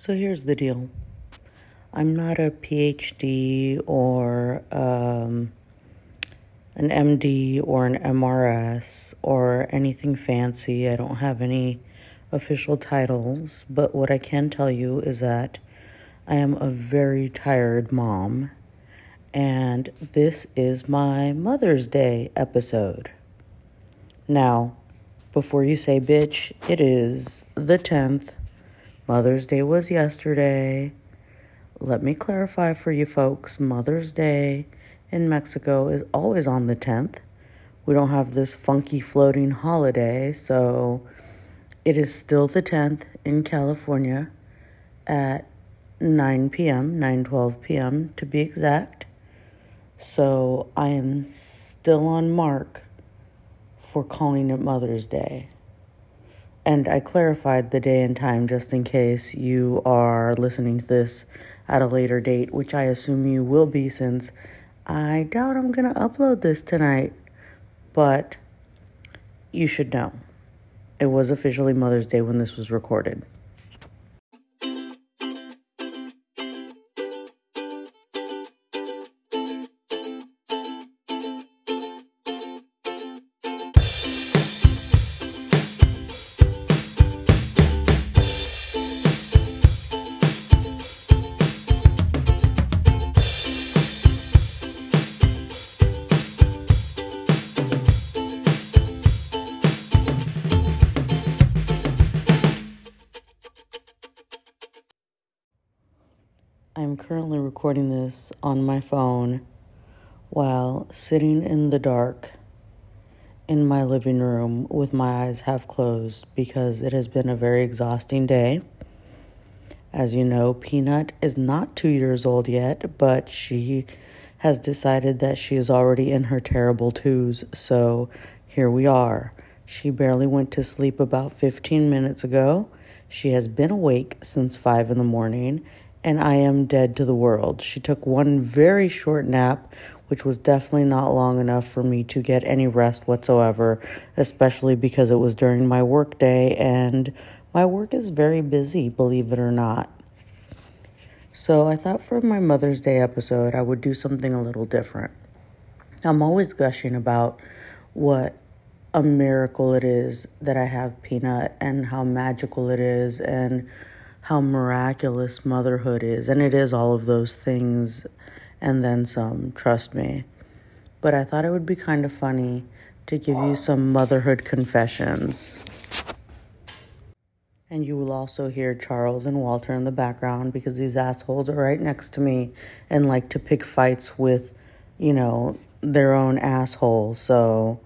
So here's the deal I'm not a PhD or um, an MD or an MRS or anything fancy. I don't have any official titles, but what I can tell you is that I am a very tired mom, and this is my Mother's Day episode. Now, before you say bitch, it is the 10th Mother's Day was yesterday. Let me clarify for you folks Mother's Day in Mexico is always on the 10th. We don't have this funky floating holiday, so it is still the 10th in California at 9 p.m., 9:12 p.m. to be exact. So I am still on mark for calling it Mother's Day. And I clarified the day and time just in case you are listening to this at a later date, which I assume you will be since I doubt I'm going to upload this tonight. But you should know it was officially Mother's Day when this was recorded. I'm currently recording this on my phone while sitting in the dark in my living room with my eyes half closed because it has been a very exhausting day. As you know, Peanut is not two years old yet, but she has decided that she is already in her terrible twos, so here we are. She barely went to sleep about 15 minutes ago. She has been awake since 5 in the morning and I am dead to the world. She took one very short nap, which was definitely not long enough for me to get any rest whatsoever, especially because it was during my work day and my work is very busy, believe it or not. So I thought for my Mother's Day episode, I would do something a little different. I'm always gushing about what a miracle it is that I have Peanut and how magical it is and how miraculous motherhood is. And it is all of those things and then some, trust me. But I thought it would be kind of funny to give you some motherhood confessions. And you will also hear Charles and Walter in the background because these assholes are right next to me and like to pick fights with, you know, their own asshole. So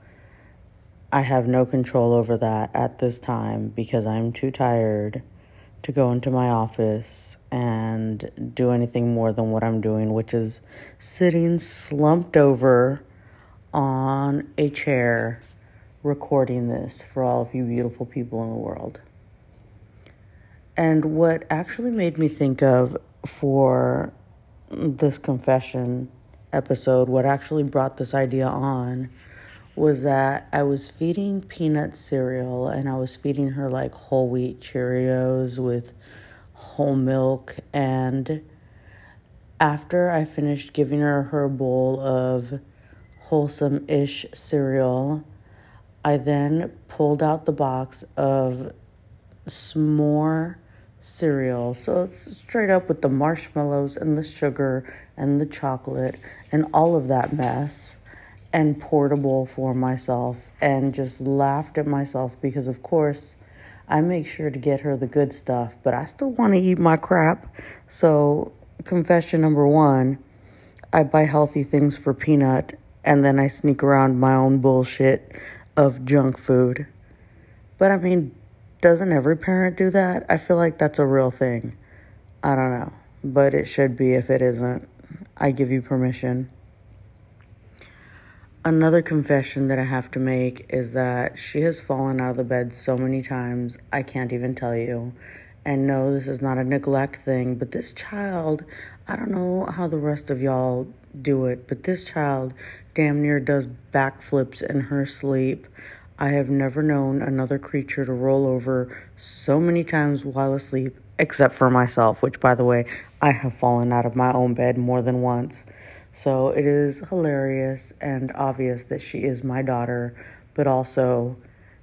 I have no control over that at this time because I'm too tired to go into my office and do anything more than what I'm doing, which is sitting slumped over on a chair recording this for all of you beautiful people in the world. And what actually made me think of for this confession episode, what actually brought this idea on was that I was feeding peanut cereal and I was feeding her like whole wheat Cheerios with whole milk. And after I finished giving her her bowl of wholesome ish cereal, I then pulled out the box of s'more cereal. So it's straight up with the marshmallows and the sugar and the chocolate and all of that mess and portable for myself and just laughed at myself because, of course, I make sure to get her the good stuff, but I still want to eat my crap. So, confession number one I buy healthy things for Peanut and then I sneak around my own bullshit of junk food. But I mean, doesn't every parent do that? I feel like that's a real thing. I don't know, but it should be if it isn't. I give you permission. Another confession that I have to make is that she has fallen out of the bed so many times, I can't even tell you. And no, this is not a neglect thing, but this child, I don't know how the rest of y'all do it, but this child damn near does backflips in her sleep. I have never known another creature to roll over so many times while asleep except for myself, which, by the way, I have fallen out of my own bed more than once. So it is hilarious and obvious that she is my daughter, but also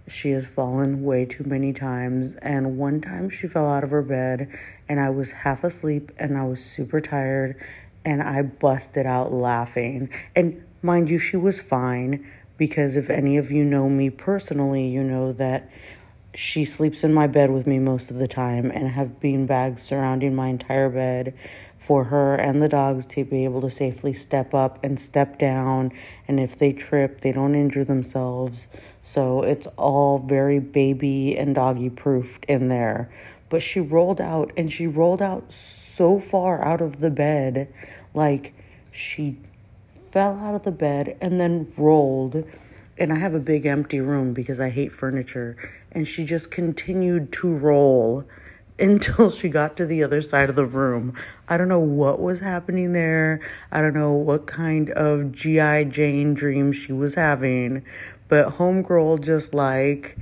she has fallen way too many times. And one time she fell out of her bed, and I was half asleep and I was super tired, and I busted out laughing. And mind you, she was fine because if any of you know me personally, you know that she sleeps in my bed with me most of the time and have bean bags surrounding my entire bed for her and the dogs to be able to safely step up and step down. And if they trip they don't injure themselves. So it's all very baby and doggy proofed in there. But she rolled out and she rolled out so far out of the bed like she fell out of the bed and then rolled. And I have a big empty room because I hate furniture. And she just continued to roll until she got to the other side of the room. I don't know what was happening there. I don't know what kind of G.I. Jane dream she was having, but Homegirl just like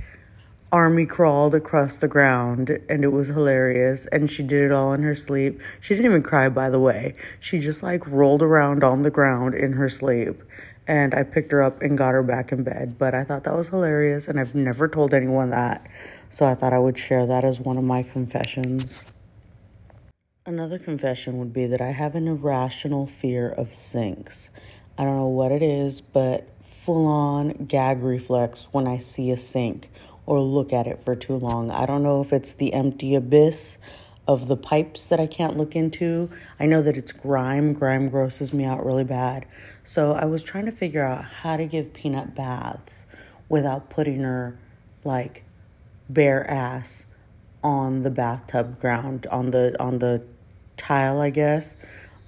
army crawled across the ground and it was hilarious and she did it all in her sleep. She didn't even cry by the way. She just like rolled around on the ground in her sleep and I picked her up and got her back in bed. But I thought that was hilarious and I've never told anyone that. So I thought I would share that as one of my confessions. Another confession would be that I have an irrational fear of sinks. I don't know what it is, but full on gag reflex when I see a sink or look at it for too long. I don't know if it's the empty abyss of the pipes that I can't look into. I know that it's grime. Grime grosses me out really bad. So I was trying to figure out how to give Peanut baths without putting her like bare ass on the bathtub ground on the on the tile i guess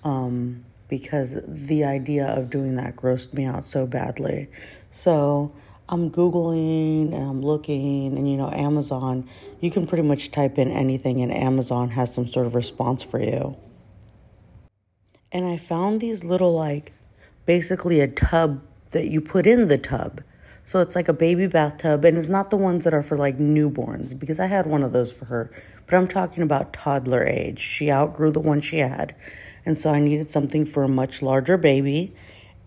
um, because the idea of doing that grossed me out so badly. So i'm googling and i'm looking and you know amazon you can pretty much type in anything and amazon has some sort of response for you. And i found these little like basically a tub that you put in the tub so it's like a baby bathtub, and it's not the ones that are for like newborns because I had one of those for her. But I'm talking about toddler age. She outgrew the one she had. And so I needed something for a much larger baby.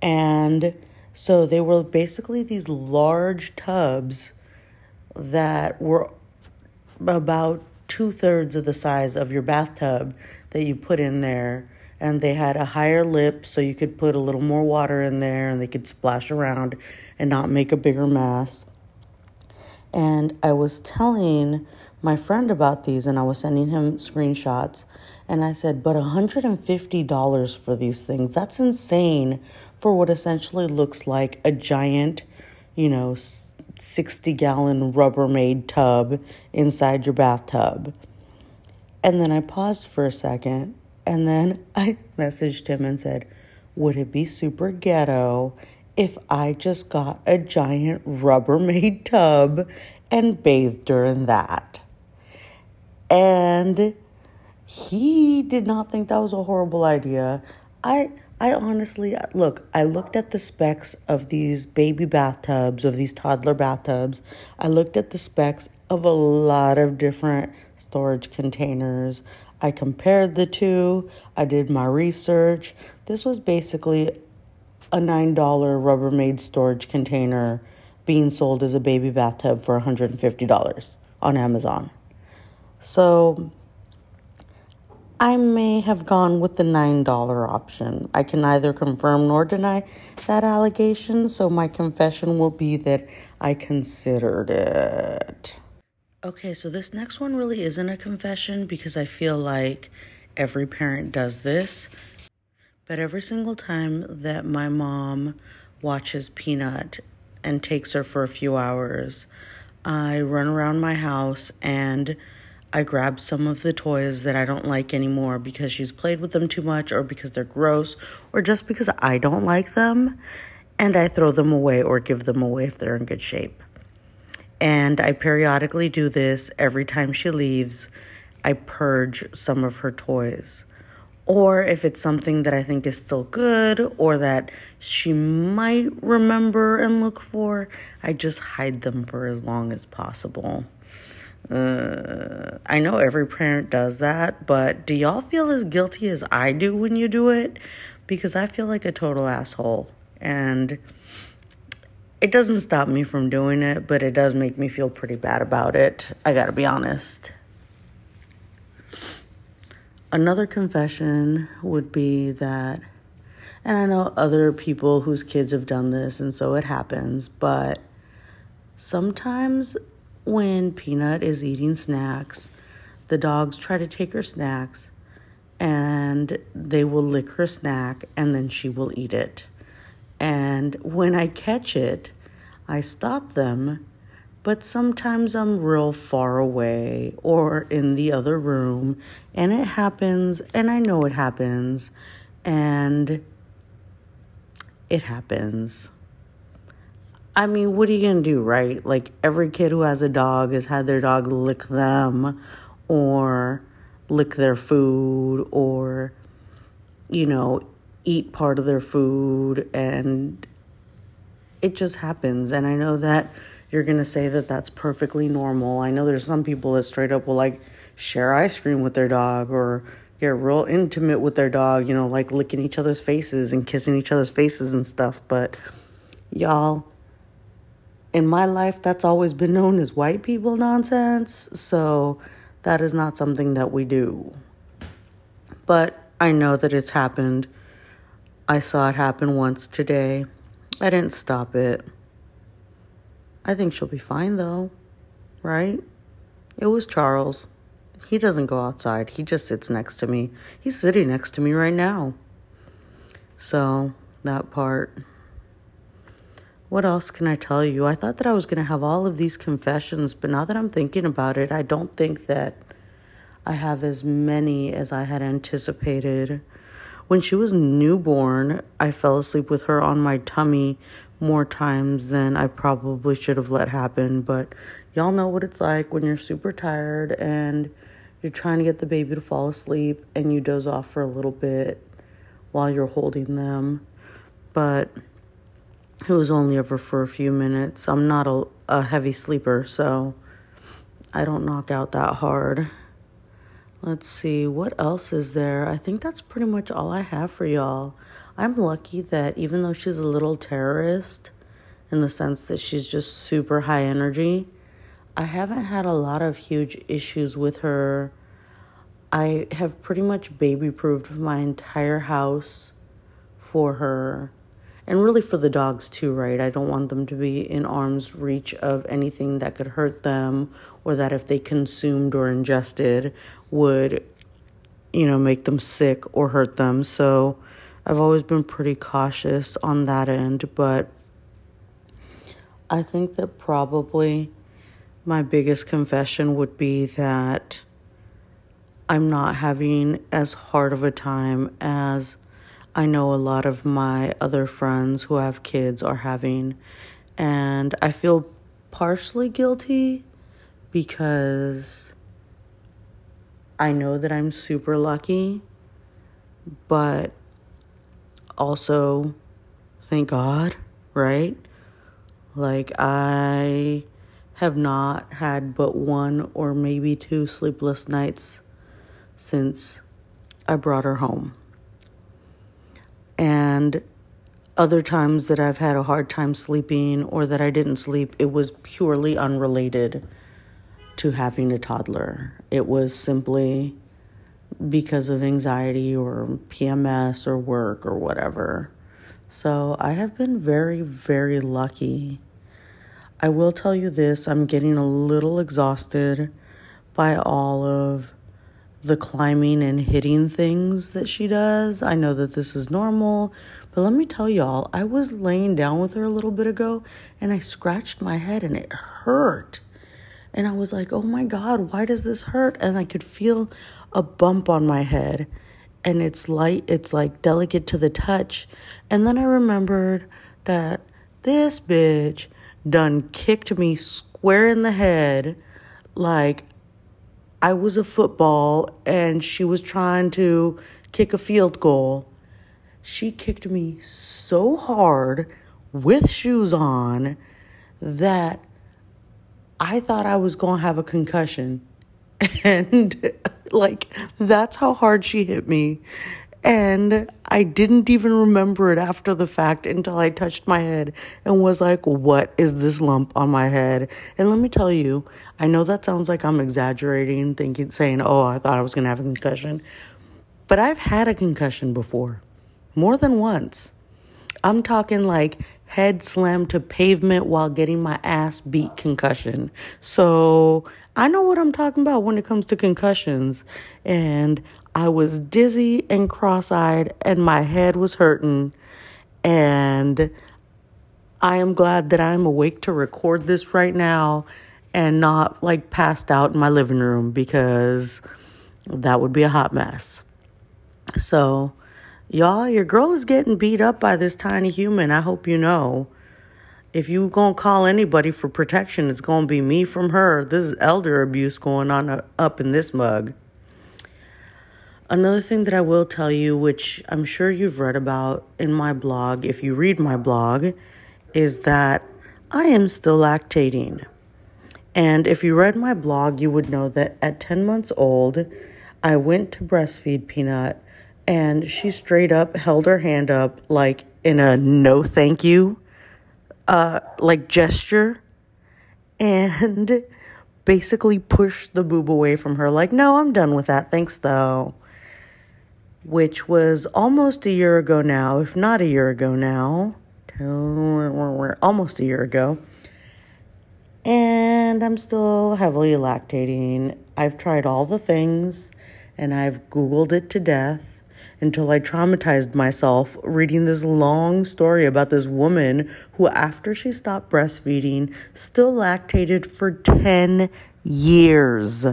And so they were basically these large tubs that were about two thirds of the size of your bathtub that you put in there. And they had a higher lip so you could put a little more water in there and they could splash around and not make a bigger mess. And I was telling my friend about these and I was sending him screenshots. And I said, but $150 for these things, that's insane for what essentially looks like a giant, you know, 60 gallon Rubbermaid tub inside your bathtub. And then I paused for a second and then I messaged him and said, Would it be super ghetto if I just got a giant Rubbermaid tub and bathed her in that. And he did not think that was a horrible idea. I I honestly look, I looked at the specs of these baby bathtubs, of these toddler bathtubs. I looked at the specs of a lot of different storage containers. I compared the two. I did my research. This was basically a $9 Rubbermaid storage container being sold as a baby bathtub for $150 on Amazon. So I may have gone with the $9 option. I can neither confirm nor deny that allegation, so my confession will be that I considered it. Okay, so this next one really isn't a confession because I feel like every parent does this. But every single time that my mom watches Peanut and takes her for a few hours, I run around my house and I grab some of the toys that I don't like anymore because she's played with them too much or because they're gross or just because I don't like them and I throw them away or give them away if they're in good shape. And I periodically do this every time she leaves. I purge some of her toys or if it's something that I think is still good or that she might remember and look for, I just hide them for as long as possible. Uh, I know every parent does that, but do y'all feel as guilty as I do when you do it? Because I feel like a total asshole. And it doesn't stop me from doing it, but it does make me feel pretty bad about it. I gotta be honest. Another confession would be that, and I know other people whose kids have done this, and so it happens, but sometimes when Peanut is eating snacks, the dogs try to take her snacks and they will lick her snack and then she will eat it. And when I catch it, I stop them, but sometimes I'm real far away or in the other room, and it happens, and I know it happens, and it happens. I mean, what are you to do, right? Like, every kid who has a dog has had their dog lick them or lick their food or, you know, eat part of their food and it just happens and i know that you're going to say that that's perfectly normal. I know there's some people that straight up will like share ice cream with their dog or get real intimate with their dog you know like licking each other's faces and kissing each other's faces and stuff. But y'all in my life that's always been known as white people nonsense. So that is not something that we do. But i know that it's happened. I saw it happen once today. I didn't stop it. I think she'll be fine though, right? It was Charles. He doesn't go outside, he just sits next to me. He's sitting next to me right now. So, that part. What else can I tell you? I thought that I was going to have all of these confessions, but now that I'm thinking about it, I don't think that I have as many as I had anticipated. When she was newborn, I fell asleep with her on my tummy more times than I probably should have let happen. But y'all know what it's like when you're super tired and you're trying to get the baby to fall asleep and you doze off for a little bit while you're holding them. But it was only ever for a few minutes. I'm not a, a heavy sleeper, so I don't knock out that hard. Let's see, what else is there? I think that's pretty much all I have for y'all. I'm lucky that even though she's a little terrorist, in the sense that she's just super high energy, I haven't had a lot of huge issues with her. I have pretty much baby proofed my entire house for her and really for the dogs too, right? I don't want them to be in arm's reach of anything that could hurt them or that if they consumed or ingested would, you know, make them sick or hurt them. So I've always been pretty cautious on that end, but I think that probably my biggest confession would be that I'm not having as hard of a time as I know a lot of my other friends who have kids are having. And I feel partially guilty because I know that I'm super lucky, but also thank God, right? Like, I have not had but one or maybe two sleepless nights since I brought her home. And other times that I've had a hard time sleeping or that I didn't sleep, it was purely unrelated to having a toddler. It was simply because of anxiety or PMS or work or whatever. So I have been very, very lucky. I will tell you this I'm getting a little exhausted by all of the climbing and hitting things that she does. I know that this is normal, but let me tell y'all, I was laying down with her a little bit ago and I scratched my head and it hurt. And I was like, oh my God, why does this hurt? And I could feel a bump on my head and it's light, it's like delicate to the touch. And then I remembered that this bitch done kicked me square in the head like I was a football and she was trying to kick a field goal. She kicked me so hard with shoes on that I thought I was going to have a concussion. And like, that's how hard she hit me. And I didn't even remember it after the fact until I touched my head and was like, what is this lump on my head? And let me tell you, I know that sounds like I'm exaggerating, thinking, saying, oh, I thought I was going to have a concussion. But I've had a concussion before, more than once. I'm talking like head slammed to pavement while getting my ass beat concussion. So I know what I'm talking about when it comes to concussions. And I was dizzy and cross eyed, and my head was hurting. And I am glad that I'm awake to record this right now and not like passed out in my living room because that would be a hot mess. So, y'all, your girl is getting beat up by this tiny human. I hope you know. If you gonna call anybody for protection, it's gonna be me from her. This is elder abuse going on uh, up in this mug. Another thing that I will tell you, which I'm sure you've read about in my blog, if you read my blog, is that I am still lactating. And if you read my blog, you would know that at 10 months old, I went to breastfeed Peanut and she straight up held her hand up like in a no thank you uh like gesture and basically pushed the boob away from her like no i'm done with that. Thanks though. Which was almost a year ago now if not a year ago now. Almost a year ago. And i'm still heavily lactating. I've tried all the things and i've googled it to death until I traumatized myself reading this long story about this woman who, after she stopped breastfeeding, still lactated for 10 years.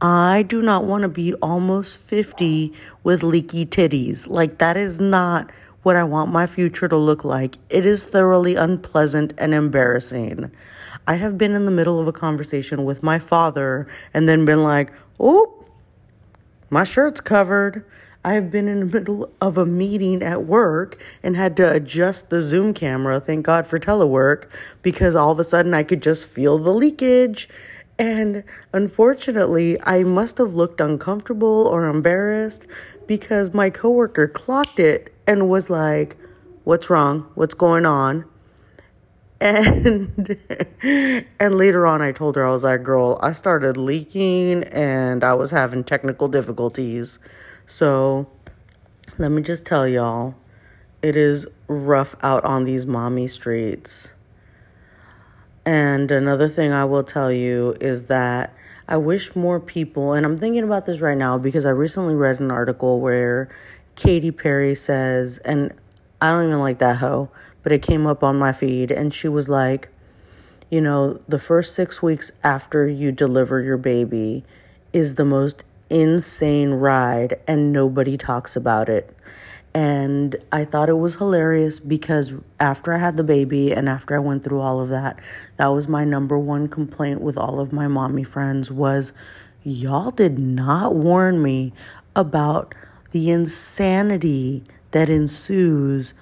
I do not want to be almost 50 with leaky titties. Like, that is not what I want my future to look like. It is thoroughly unpleasant and embarrassing. I have been in the middle of a conversation with my father and then been like, oh, my shirt's covered. I have been in the middle of a meeting at work and had to adjust the Zoom camera. Thank God for telework because all of a sudden I could just feel the leakage. And unfortunately, I must have looked uncomfortable or embarrassed because my coworker clocked it and was like, "What's wrong? What's going on?" And and later on I told her I was like, "Girl, I started leaking and I was having technical difficulties." So let me just tell y'all, it is rough out on these mommy streets. And another thing I will tell you is that I wish more people, and I'm thinking about this right now because I recently read an article where Katy Perry says, and I don't even like that hoe, but it came up on my feed, and she was like, you know, the first six weeks after you deliver your baby is the most insane ride and nobody talks about it. And I thought it was hilarious because after I had the baby and after I went through all of that, that was my number one complaint with all of my mommy friends was y'all did not warn me about the insanity that ensues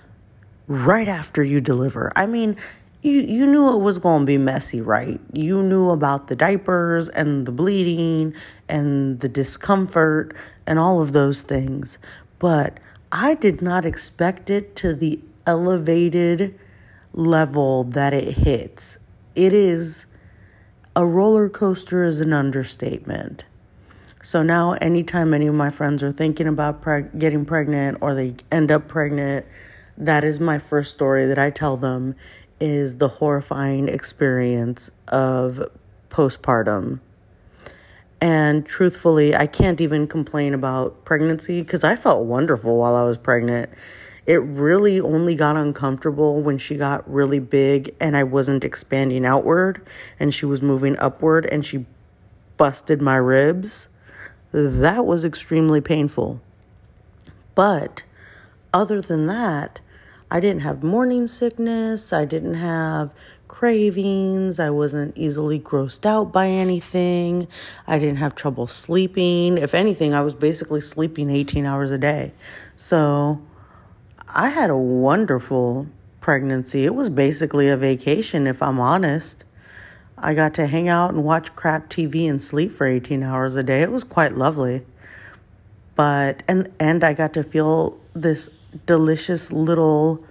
right after you deliver. I mean, you you knew it was going to be messy, right? You knew about the diapers and the bleeding and the discomfort and all of those things. But I did not expect it to the elevated level that it hits. It is a roller coaster is an understatement. So now anytime any of my friends are thinking about preg- getting pregnant or they end up pregnant, that is my first story that I tell them is the horrifying experience of postpartum. And truthfully, I can't even complain about pregnancy because I felt wonderful while I was pregnant. It really only got uncomfortable when she got really big and I wasn't expanding outward and she was moving upward and she busted my ribs. That was extremely painful. But other than that, I didn't have morning sickness. I didn't have cravings. I wasn't easily grossed out by anything. I didn't have trouble sleeping. If anything, I was basically sleeping 18 hours a day. So I had a wonderful pregnancy. It was basically a vacation, if I'm honest. I got to hang out and watch crap TV and sleep for 18 hours a day. It was quite lovely. But and and I got to feel this delicious little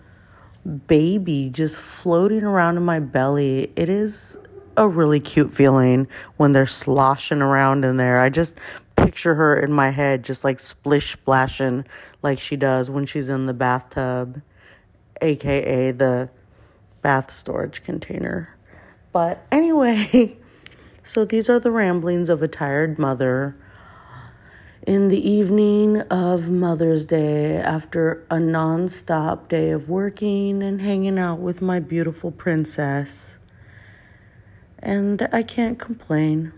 baby just floating around in my belly. It is a really cute feeling when they're sloshing around in there. I just picture her in my head just like splish splashing like she does when she's in the bathtub, aka the bath storage container. But anyway, so these are the ramblings of a tired mother in the evening of Mother's Day after a nonstop day of working and hanging out with my beautiful princess. And I can't complain.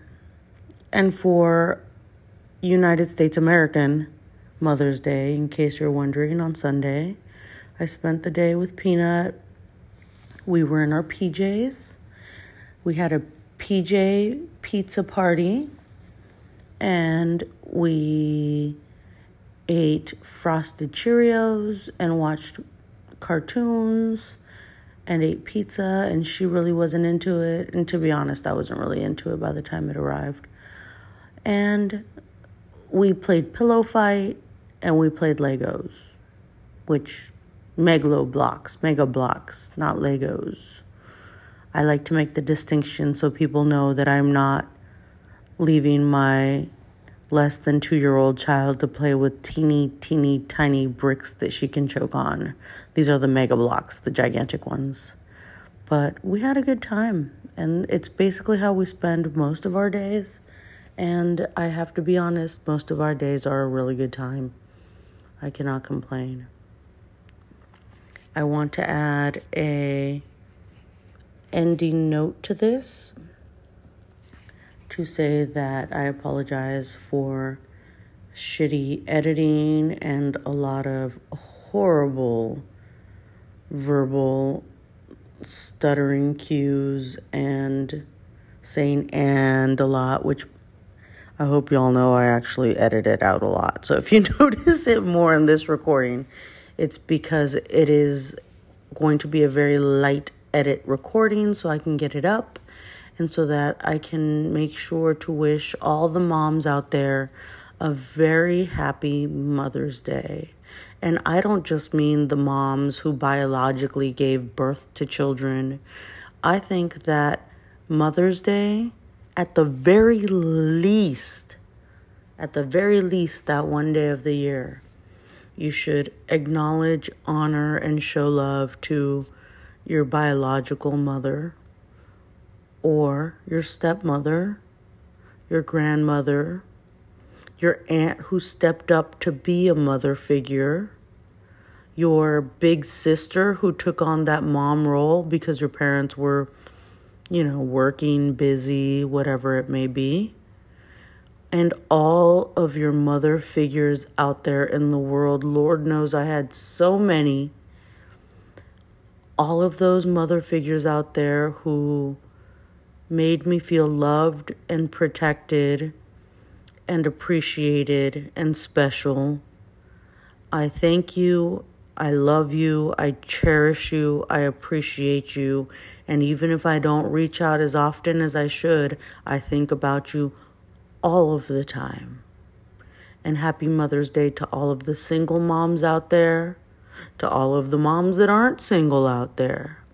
And for United States American Mother's Day, in case you're wondering, on Sunday, I spent the day with Peanut. We were in our PJs. We had a PJ pizza party and we ate frosted Cheerios and watched cartoons and ate pizza and she really wasn't into it and to be honest I wasn't really into it by the time it arrived. And we played pillow fight and we played Legos, which megalo blocks, Mega Bloks, not Legos. I like to make the distinction so people know that I'm not leaving my less than two year old child to play with teeny, teeny, tiny bricks that she can choke on. These are the Mega Bloks, the gigantic ones. But we had a good time, and it's basically how we spend most of our days. And I have to be honest, most of our days are a really good time. I cannot complain. I want to add a ending note to this to say that I apologize for shitty editing and a lot of horrible verbal stuttering cues and saying and a lot, which I hope y'all know I actually edit it out a lot. So if you notice it more in this recording, it's because it is going to be a very light edit recording so I can get it up and so that I can make sure to wish all the moms out there a very happy Mother's Day. And I don't just mean the moms who biologically gave birth to children. I think that Mother's Day, at the very least, at the very least, that one day of the year, you should acknowledge, honor, and show love to your biological mother or your stepmother, your grandmother, your aunt who stepped up to be a mother figure, your big sister who took on that mom role because your parents were, you know, working, busy, whatever it may be. And all of your mother figures out there in the world. Lord knows I had so many. All of those mother figures out there who made me feel loved and protected and appreciated and special. I thank you. I love you. I cherish you. I appreciate you. And even if I don't reach out as often as I should, I think about you all of the time. And happy Mother's Day to all of the single moms out there, to all of the moms that aren't single out there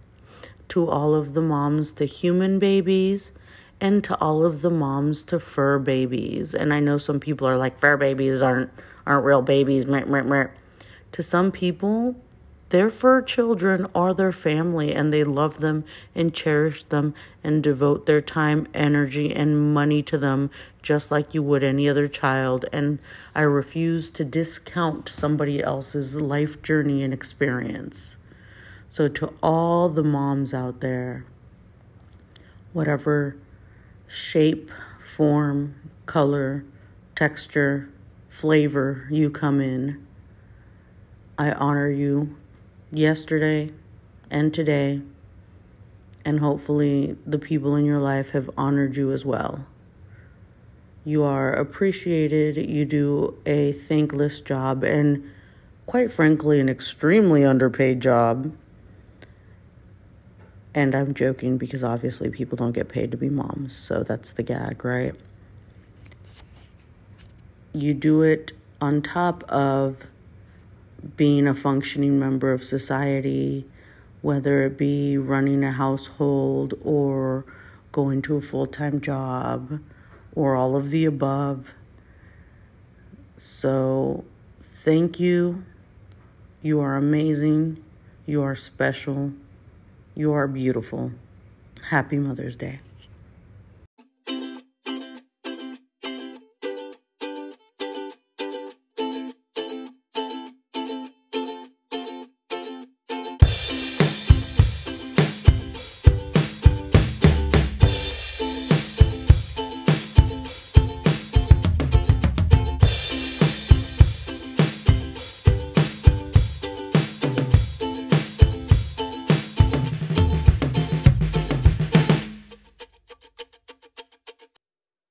to all of the moms to human babies and to all of the moms to fur babies. And I know some people are like fur babies aren't aren't real babies. To some people, their fur children are their family and they love them and cherish them and devote their time, energy, and money to them just like you would any other child. And I refuse to discount somebody else's life journey and experience. So, to all the moms out there, whatever shape, form, color, texture, flavor you come in, I honor you yesterday and today, and hopefully the people in your life have honored you as well. You are appreciated, you do a thankless job, and quite frankly, an extremely underpaid job And I'm joking because obviously people don't get paid to be moms, so that's the gag, right? You do it on top of being a functioning member of society, whether it be running a household or going to a full time job or all of the above. So, thank you. You are amazing. You are special. You are beautiful. Happy Mother's Day.